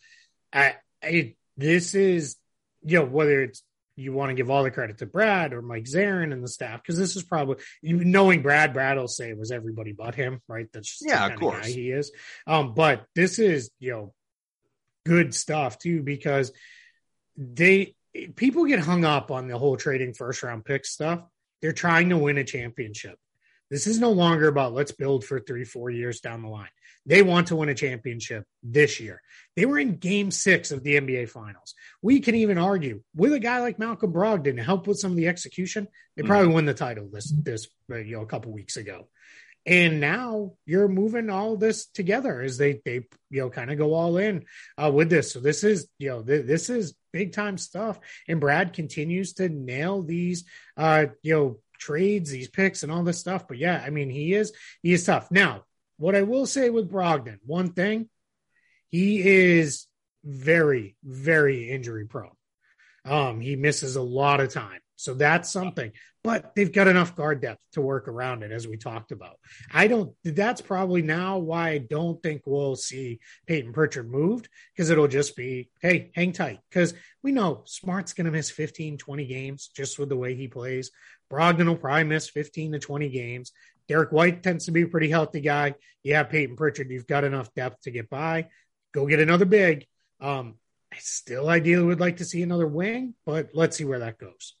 I, I this is you know whether it's you want to give all the credit to Brad or Mike Zarren and the staff because this is probably you knowing Brad. Brad will say it was everybody but him, right? That's just yeah, of course he is. Um, but this is you know good stuff too because they people get hung up on the whole trading first round pick stuff. They're trying to win a championship. This is no longer about let's build for three, four years down the line. They want to win a championship this year. They were in game six of the NBA finals. We can even argue with a guy like Malcolm Brogdon to help with some of the execution. They hmm. probably mm. win the title this, this, you know, a couple weeks ago. And now you're moving all this together as they, they, you know, kind of go all in uh, with this. So this is, you know, th- this is big time stuff. And Brad continues to nail these, uh, you know, trades, these picks, and all this stuff. But yeah, I mean, he is he is tough. Now, what I will say with Brogdon, one thing, he is very, very injury prone. Um, he misses a lot of time. So that's something. But they've got enough guard depth to work around it, as we talked about. I don't, that's probably now why I don't think we'll see Payton Pritchard moved because it'll just be, hey, hang tight. Because we know Smart's going to miss 15, 20 games just with the way he plays. Brogdon will probably miss 15 to 20 games. Derrick White tends to be a pretty healthy guy. You have Payton Pritchard. You've got enough depth to get by. Go get another big. Um, I still ideally would like to see another wing, but let's see where that goes.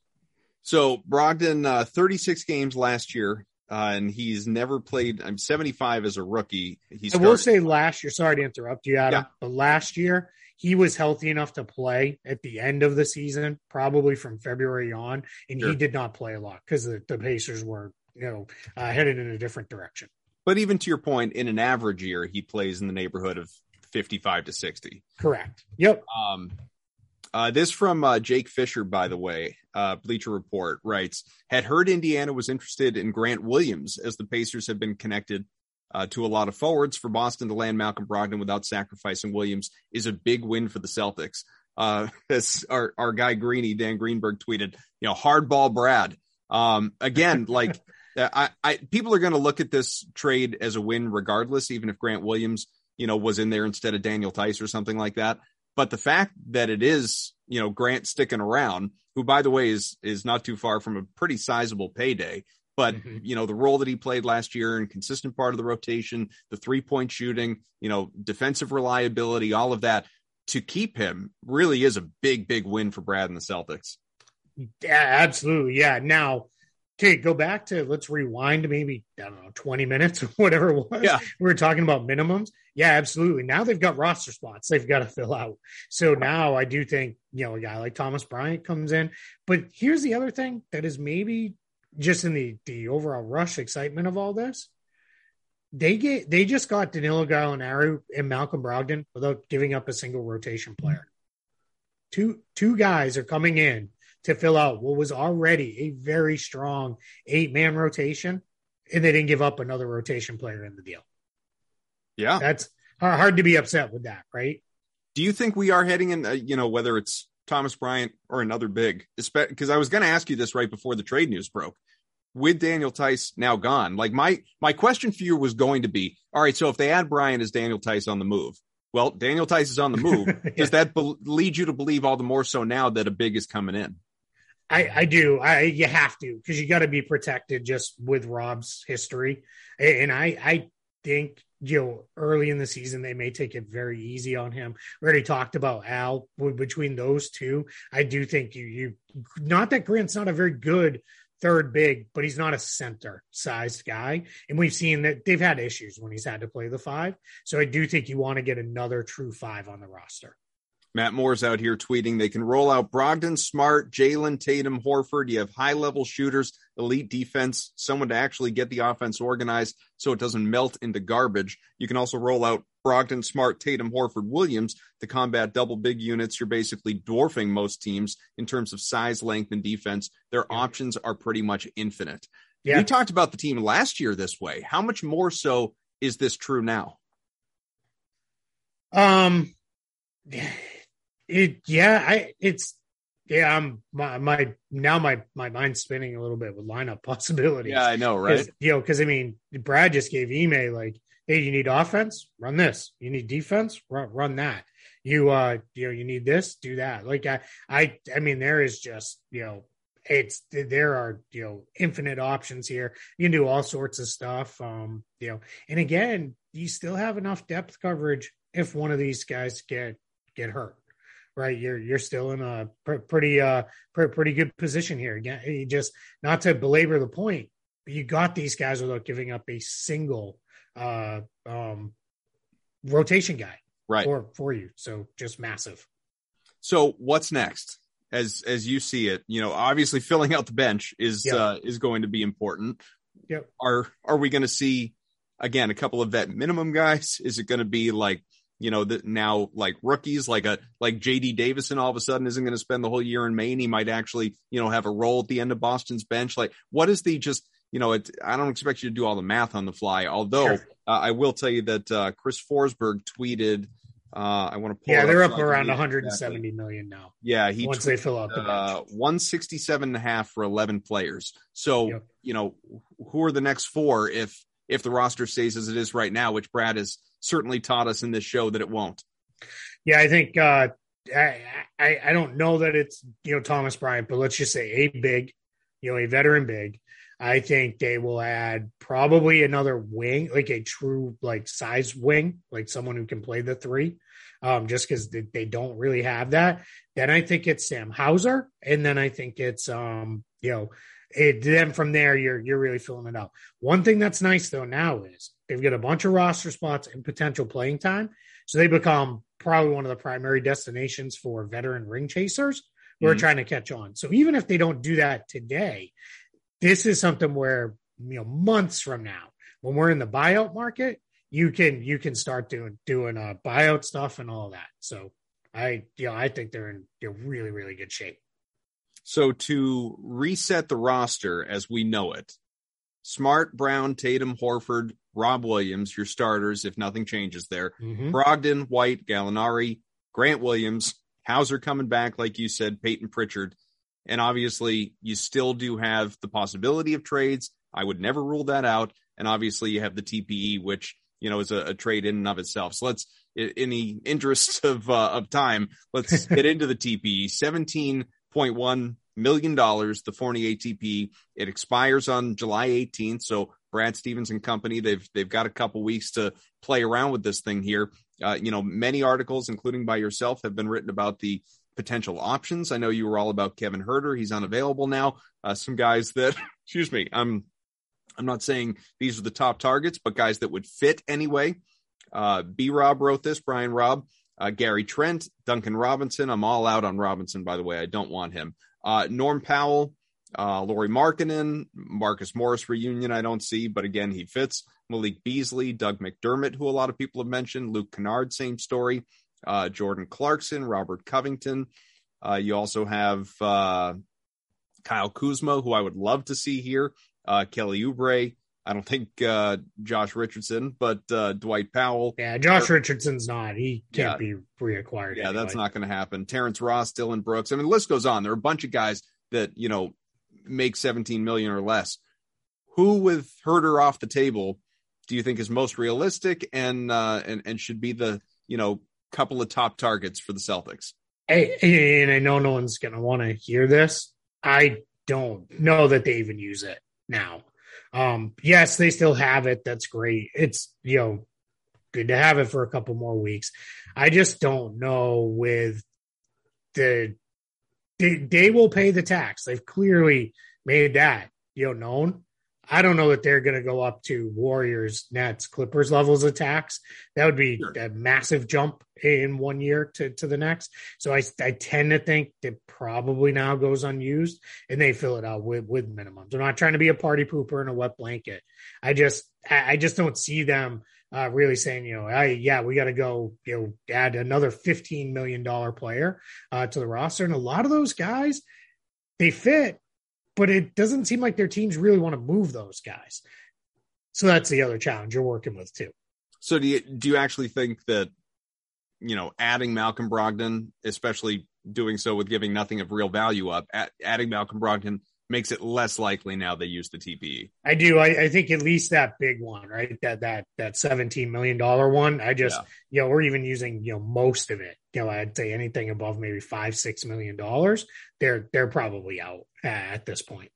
So Brogdon, uh, 36 games last year, uh, and he's never played. I'm 75 as a rookie. He I will say last year. Sorry to interrupt you, Adam, yeah. but last year he was healthy enough to play at the end of the season, probably from February on, and sure. he did not play a lot because the, the, Pacers were, you know, uh, headed in a different direction. But even to your point, in an average year, he plays in the neighborhood of 55 to 60. Correct. Yep. Um, uh, this from uh, Jake Fisher, by the way, uh, Bleacher Report writes, had heard Indiana was interested in Grant Williams as the Pacers have been connected uh, to a lot of forwards. For Boston to land Malcolm Brogdon without sacrificing Williams is a big win for the Celtics. Uh, as our, our guy Greeny, Dan Greenberg tweeted, you know, hardball Brad. Um, again, like I, I, people are going to look at this trade as a win regardless, even if Grant Williams, you know, was in there instead of Daniel Theis or something like that. But the fact that it is, you know, Grant sticking around, who by the way is is not too far from a pretty sizable payday. But mm-hmm. you know, the role that he played last year and consistent part of the rotation, the three point shooting, you know, defensive reliability, all of that to keep him really is a big, big win for Brad and the Celtics. Yeah, absolutely. Yeah. Now Okay, go back to let's rewind maybe I don't know twenty minutes or whatever it was. Yeah, we were talking about minimums. Yeah, absolutely. Now they've got roster spots they've got to fill out. So now I do think you know a guy like Thomas Bryant comes in. But here's the other thing that is maybe just in the the overall rush excitement of all this. They get they just got Danilo Gallinari and Malcolm Brogdon without giving up a single rotation player. Two two guys are coming in to fill out what was already a very strong eight man rotation, and they didn't give up another rotation player in the deal. Yeah, that's hard to be upset with that, right? Do you think we are heading in? Uh, you know, whether it's Thomas Bryant or another big, because I was going to ask you this right before the trade news broke. With Daniel Theis now gone, like my my question for you was going to be, all right, so if they add Bryant, is Daniel Theis on the move? Well, Daniel Theis is on the move. yeah. Does that be- lead you to believe all the more so now that a big is coming in? I, I do. I you have to because you got to be protected just with Rob's history, and I I think you know early in the season they may take it very easy on him. We already talked about Al between those two. I do think you you not that Grant's not a very good third big, but he's not a center sized guy. And we've seen that they've had issues when he's had to play the five. So I do think you want to get another true five on the roster. Matt Moore's out here tweeting they can roll out Brogdon, Smart, Jaylen, Tatum, Horford. You have high level shooters, elite defense, someone to actually get the offense organized so it doesn't melt into garbage. You can also roll out Brogdon, Smart, Tatum, Horford, Williams to combat double big units. You're basically dwarfing most teams in terms of size, length, and defense. Their yeah. options are pretty much infinite. Yeah. We talked about the team last year this way. How much more so is this true now? Um, it yeah, I it's yeah, I'm my, my now my my mind's spinning a little bit with lineup possibilities. Yeah, I know, right? You know, because I mean, Brad just gave email like, "Hey, you need offense? Run this. You need defense? Run, run that. You uh, you know, you need this? Do that." Like I, I, I mean, there is just you know, it's there are you know infinite options here. You can do all sorts of stuff. Um, you know, and again, you still have enough depth coverage if one of these guys get get hurt right? You're you're still in a pr- pretty uh pr- pretty good position here. Again, you just not to belabor the point, but you got these guys without giving up a single uh um rotation guy right for for you. So just massive. So what's next? As as you see it, you know, obviously filling out the bench is yep. uh is going to be important. Yep. Are are we going to see again a couple of vet minimum guys? Is it going to be like you know, that now like rookies, like a like JD Davison all of a sudden isn't going to spend the whole year in Maine. He might actually, you know, have a role at the end of Boston's bench. Like, what is the just, you know, it, I don't expect you to do all the math on the fly. Although sure. uh, I will tell you that uh, Chris Forsberg tweeted. Uh, I want to pull. Yeah, they're up, up around 170 exactly. million now. Yeah, he once tweeted, they fill out the uh, 167 and a half for 11 players. So yep. you know, who are the next four if if the roster stays as it is right now, which Brad has certainly taught us in this show that it won't. Yeah, I think uh, I, I, I don't know that it's you know Thomas Bryant, but let's just say a big, you know, a veteran big. I think they will add probably another wing, like a true like size wing, like someone who can play the three, um, just because they, they, don't really have that. Then I think it's Sam Hauser, and then I think it's um, you know, it, then from there you're you're really filling it out. One thing that's nice though now is They've got a bunch of roster spots and potential playing time. So they become probably one of the primary destinations for veteran ring chasers who mm-hmm. are trying to catch on. So even if they don't do that today, this is something where, you know, months from now, when we're in the buyout market, you can you can start doing doing uh buyout stuff and all that. So I you know, I think they're in know, really, really good shape. So to reset the roster as we know it, Smart, Brown, Tatum, Horford, Rob Williams, your starters, if nothing changes there. Mm-hmm. Brogdon, White, Gallinari, Grant Williams, Hauser coming back, like you said, Payton Pritchard. And obviously, you still do have the possibility of trades. I would never rule that out. And obviously, you have the TPE, which, you know, is a, a trade in and of itself. So let's, in the interest of, uh, of time, let's get into the TPE. 17.1 million dollars, the Fournier ATP. It expires on July 18th. So Brad Stevens and company, they've they've got a couple weeks to play around with this thing here. Uh, you know, many articles, including by yourself, have been written about the potential options. I know you were all about Kevin Huerter. He's unavailable now. Uh, some guys that, excuse me, I'm I'm not saying these are the top targets, but guys that would fit anyway. Uh, B. Rob wrote this. Brian Robb, uh, Gary Trent, Duncan Robinson. I'm all out on Robinson, by the way. I don't want him. Uh, Norm Powell, uh, Lauri Markkanen, Marcus Morris reunion, I don't see, but again, he fits. Malik Beasley, Doug McDermott, who a lot of people have mentioned, Luke Kennard, same story. Uh, Jordan Clarkson, Robert Covington, Uh, you also have uh, Kyle Kuzma, who I would love to see here. Uh, Kelly Oubre. I don't think uh, Josh Richardson, but uh, Dwight Powell. Yeah, Josh Richardson's not. He can't yeah. be reacquired. Yeah, anyway. that's not going to happen. Terrence Ross, Dillon Brooks. I mean, the list goes on. There are a bunch of guys that you know make 17 million or less. Who, with Huerter off the table, do you think is most realistic and uh, and and should be the you know couple of top targets for the Celtics? Hey, and I know no one's going to want to hear this. I don't know that they even use it now. Um, yes, they still have it. That's great. It's you know good to have it for a couple more weeks. I just don't know with the they, they will pay the tax. They've clearly made that you know known. I don't know that they're going to go up to Warriors, Nets, Clippers levels of tax. That would be sure. a massive jump in one year to, to the next. So I, I tend to think that probably now goes unused and they fill it out with, with minimums. I'm not trying to be a party pooper in a wet blanket. I just, I just don't see them uh, really saying, you know, I, yeah, we got to go, you know, add another $15 million player uh, to the roster. And a lot of those guys, they fit but it doesn't seem like their teams really want to move those guys. So that's the other challenge you're working with too. So do you do you actually think that you know adding Malcolm Brogdon, especially doing so with giving nothing of real value up, adding Malcolm Brogdon makes it less likely now they use the TPE. I do. I, I, think at least that big one, right? That that that seventeen million dollar one. I just, yeah. you know, we're even using you know most of it. You know, I'd say anything above maybe five six million dollars, they're they're probably out at this point.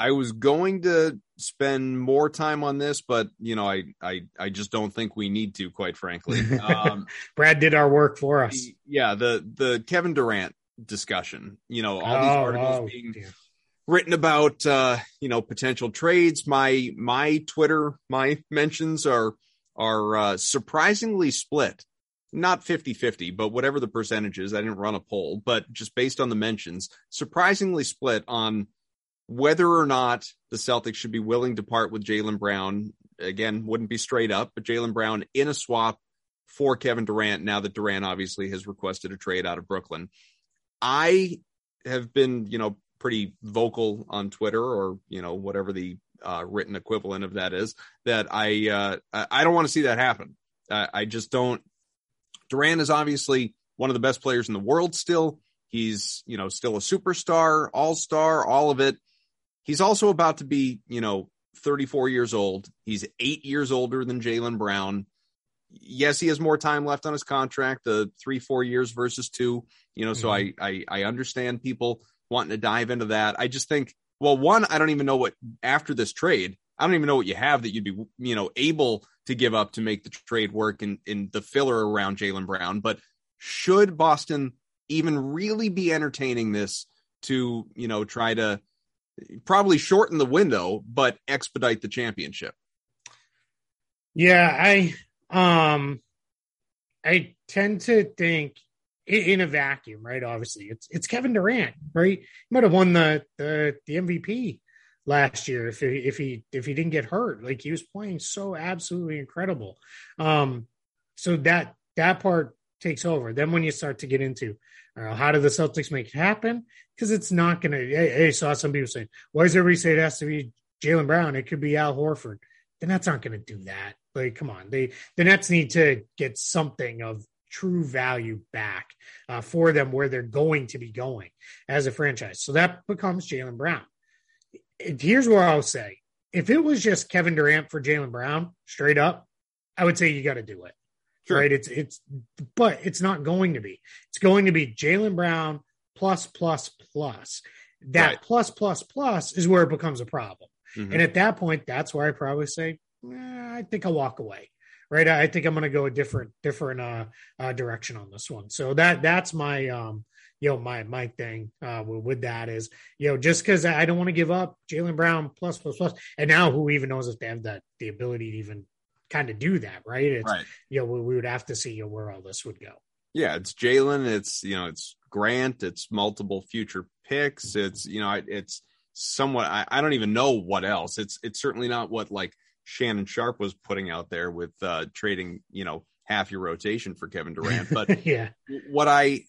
I was going to spend more time on this, but you know, I I I just don't think we need to, quite frankly. Um, Brad did our work for us. The, yeah, the the Kevin Durant discussion. You know, all oh, these articles oh, being dear written about uh, you know potential trades. My my Twitter my mentions are are uh, surprisingly split. Not 50-50, but whatever the percentage is, I didn't run a poll, but just based on the mentions, surprisingly split on whether or not the Celtics should be willing to part with Jaylen Brown. Again, wouldn't be straight up, but Jaylen Brown in a swap for Kevin Durant now that Durant obviously has requested a trade out of Brooklyn. I have been, you know, pretty vocal on Twitter or you know whatever the uh, written equivalent of that is that I uh, I don't want to see that happen. I, I just don't. Durant is obviously one of the best players in the world still. He's you know still a superstar, all star, all of it. He's also about to be you know 34 years old. He's eight years older than Jaylen Brown. Yes, he has more time left on his contract, the three, four years versus two. You know, mm-hmm. so I, I I understand people wanting to dive into that. I just think, well, one, I don't even know what after this trade, I don't even know what you have that you'd be, you know, able to give up to make the trade work in, in the filler around Jaylen Brown. But should Boston even really be entertaining this to, you know, try to probably shorten the window, but expedite the championship? Yeah, I um I tend to think in a vacuum, right? Obviously, it's it's Kevin Durant, right? He might have won the the, the MVP last year if he, if he if he didn't get hurt. Like he was playing so absolutely incredible. Um, so that that part takes over. Then when you start to get into uh, how do the Celtics make it happen? Because it's not going to. I saw some people saying, "Why does everybody say it has to be Jaylen Brown? It could be Al Horford." The Nets aren't going to do that. Like, come on, they the Nets need to get something of true value back uh, for them where they're going to be going as a franchise. So that becomes Jaylen Brown. Here's where I'll say if it was just Kevin Durant for Jaylen Brown straight up, I would say you got to do it. Sure. Right. It's, it's, but it's not going to be. It's going to be Jaylen Brown plus, plus, plus. That right. plus, plus, plus is where it becomes a problem. Mm-hmm. And at that point, that's where I probably say, eh, I think I'll walk away right? I think I'm going to go a different different uh, uh, direction on this one. So that that's my um, you know my my thing uh, with that is you know just because I don't want to give up Jaylen Brown plus plus plus, and now who even knows if they have that the ability to even kind of do that, right? It's, right. You know we, we would have to see you know, where all this would go. Yeah, it's Jaylen. It's you know it's Grant. It's multiple future picks. It's you know it's somewhat. I, I don't even know what else. It's it's certainly not what like Shannon Sharpe was putting out there with uh, trading, you know, half your rotation for Kevin Durant. But yeah, what I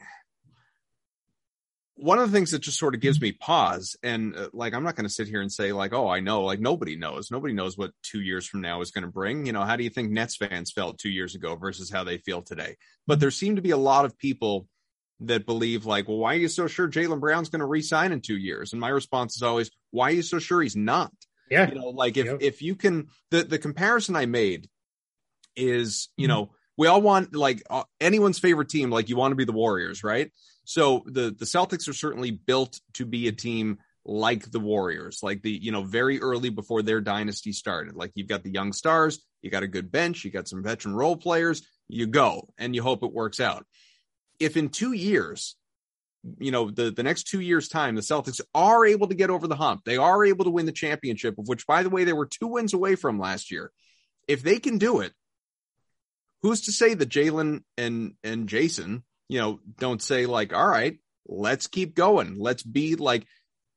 one of the things that just sort of gives me pause and uh, like i'm not going to sit here and say like oh i know like nobody knows. Nobody knows what two years from now is going to bring. You know how do you think nets fans felt two years ago versus how they feel today? But there seem to be a lot of people that believe like well why are you so sure jaylen brown's going to resign in two years? And my response is always why are you so sure he's not yeah you know like if yep. if you can the the comparison i made is you mm-hmm. know we all want like uh, anyone's favorite team like you want to be the warriors right so the the Celtics are certainly built to be a team like the Warriors, like the you know very early before their dynasty started. Like you've got the young stars, you got a good bench, you got some veteran role players, you go and you hope it works out. If in 2 years you know the the next 2 years time the Celtics are able to get over the hump. They are able to win the championship of which by the way they were 2 wins away from last year. If they can do it, who's to say that jaylen and and Jayson you know, don't say like, all right, let's keep going. Let's be like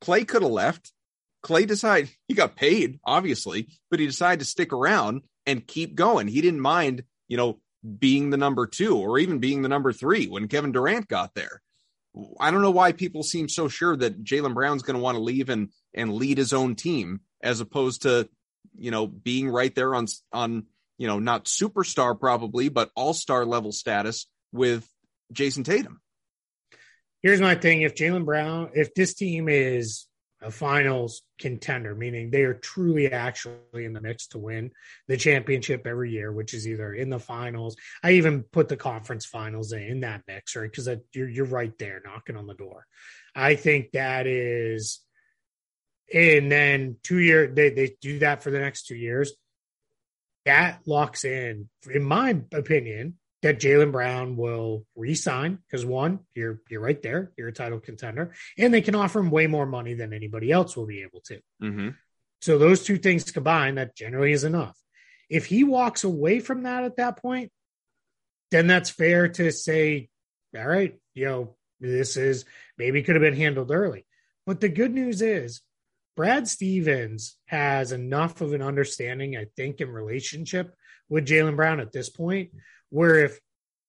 Klay could have left. Klay decided he got paid, obviously, but he decided to stick around and keep going. He didn't mind, you know, being the number two or even being the number three when Kevin Durant got there. I don't know why people seem so sure that Jaylen Brown's going to want to leave and and lead his own team as opposed to, you know, being right there on on you know not superstar probably but all star level status with Jayson Tatum. Here's my thing: if Jaylen Brown, if this team is a finals contender, meaning they are truly actually in the mix to win the championship every year, which is either in the finals. I even put the conference finals in, that mix, right? Because you're you're right there knocking on the door. I think that is, and then two year they they do that for the next two years. That locks in, in my opinion, that Jaylen Brown will re-sign because one, you're you're right there, you're a title contender, and they can offer him way more money than anybody else will be able to. Mm-hmm. So those two things combined, that generally is enough. If he walks away from that at that point, then that's fair to say, all right, you know, this is maybe could have been handled early. But the good news is Brad Stevens has enough of an understanding, I think, in relationship with Jaylen Brown at this point where if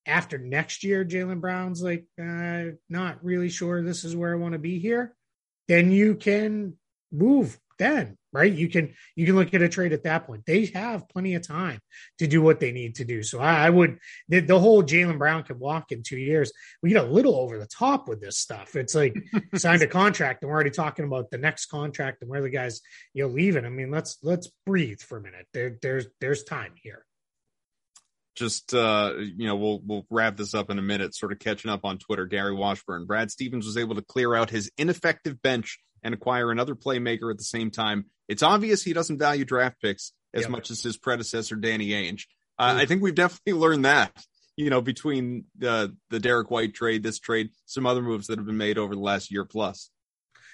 after next year, Jaylen Brown's like, uh, not really sure this is where I want to be here, then you can move then, right? You can you can look at a trade at that point. They have plenty of time to do what they need to do. So I, I would the, the whole Jaylen Brown can walk in two years. We get a little over the top with this stuff. It's like signed a contract and we're already talking about the next contract and where the guys you know leaving. I mean, let's let's breathe for a minute. There, there's there's time here just uh, you know we'll we'll wrap this up in a minute sort of catching up on twitter. Gary washburn brad stevens was able to clear out his ineffective bench and acquire another playmaker at the same time. It's obvious he doesn't value draft picks as yep. much as his predecessor danny ainge. Uh, i think we've definitely learned that you know between the the derrick white trade this trade some other moves that have been made over the last year plus.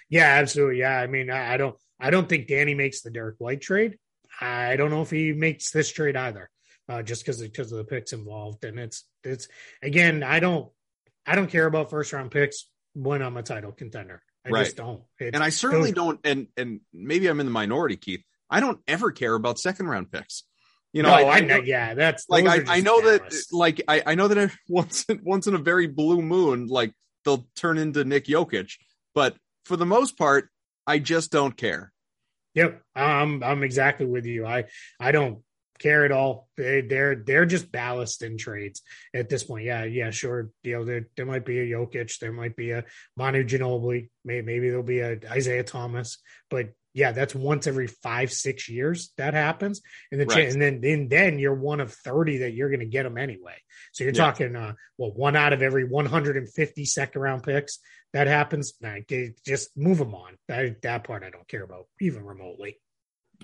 Yeah absolutely. Yeah i mean i, I don't i don't think danny makes the Derek white trade. I don't know if he makes this trade either uh, just because because of the picks involved. And it's it's again, I don't I don't care about first round picks when I'm a title contender. I right. just don't. It's, and I certainly don't. And and maybe I'm in the minority, Keith. I don't ever care about second round picks. You know, no, I, I know, yeah, that's like I, I know that like I, I know that once once in a very blue moon, like they'll turn into Nick Jokic, but for the most part, I just don't care. Yep, I'm I'm exactly with you. I I don't care at all. They, they're they're just ballast in trades at this point. Yeah, yeah, sure. You know, there, there might be a Jokic, there might be a Manu Ginobili, maybe, maybe there'll be a Isaiah Thomas, but yeah, that's once every five six years that happens, and then right. and then then then you're one of thirty that you're going to get them anyway. So you're yeah. talking, uh, well, one out of every 150 second round picks that happens. Nah, just move them on. That that part I don't care about even remotely.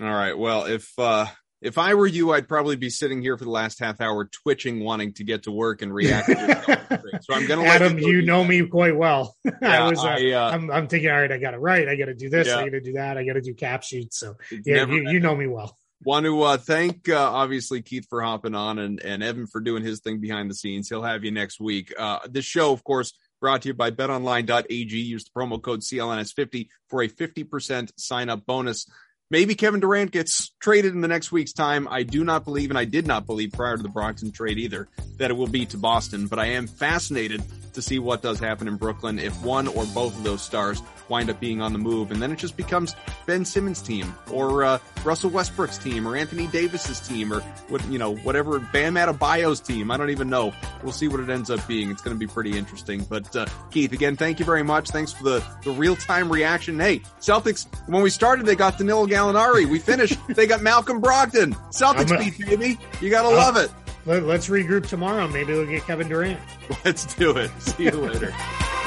All right. Well, if uh, if I were you, I'd probably be sitting here for the last half hour, twitching, wanting to get to work and react. so I'm going to Adam. You, you know me quite well. Yeah, I was. Uh, I, uh, I'm, I'm, thinking, all right, I got to write. I got to do this. Yeah. I got to do that. I got to do cap sheets. So yeah, you, you, know me well. Want to uh, thank uh, obviously Keith for hopping on and and Evan for doing his thing behind the scenes. He'll have you next week. Uh, this show, of course, brought to you by BetOnline.ag. Use the promo code CLNS50 for a 50% sign up bonus. Maybe Kevin Durant gets traded in the next week's time. I do not believe, and I did not believe prior to the Brogdon trade either, that it will be to Boston. But I am fascinated to see what does happen in Brooklyn if one or both of those stars wind up being on the move. And then it just becomes Ben Simmons' team or uh, Russell Westbrook's team or Anthony Davis's team or what, you know, whatever Bam Adebayo's team. I don't even know. We'll see what it ends up being. It's going to be pretty interesting. But uh, Keith, again, thank you very much. Thanks for the, the real time reaction. Hey, Celtics, when we started, they got Danilo Gallinari. We finished, they got Malcolm Brogdon. Celtics beat, baby. You got to love it. Let, us regroup tomorrow. Maybe we'll get Kevin Durant. Let's do it. See you later.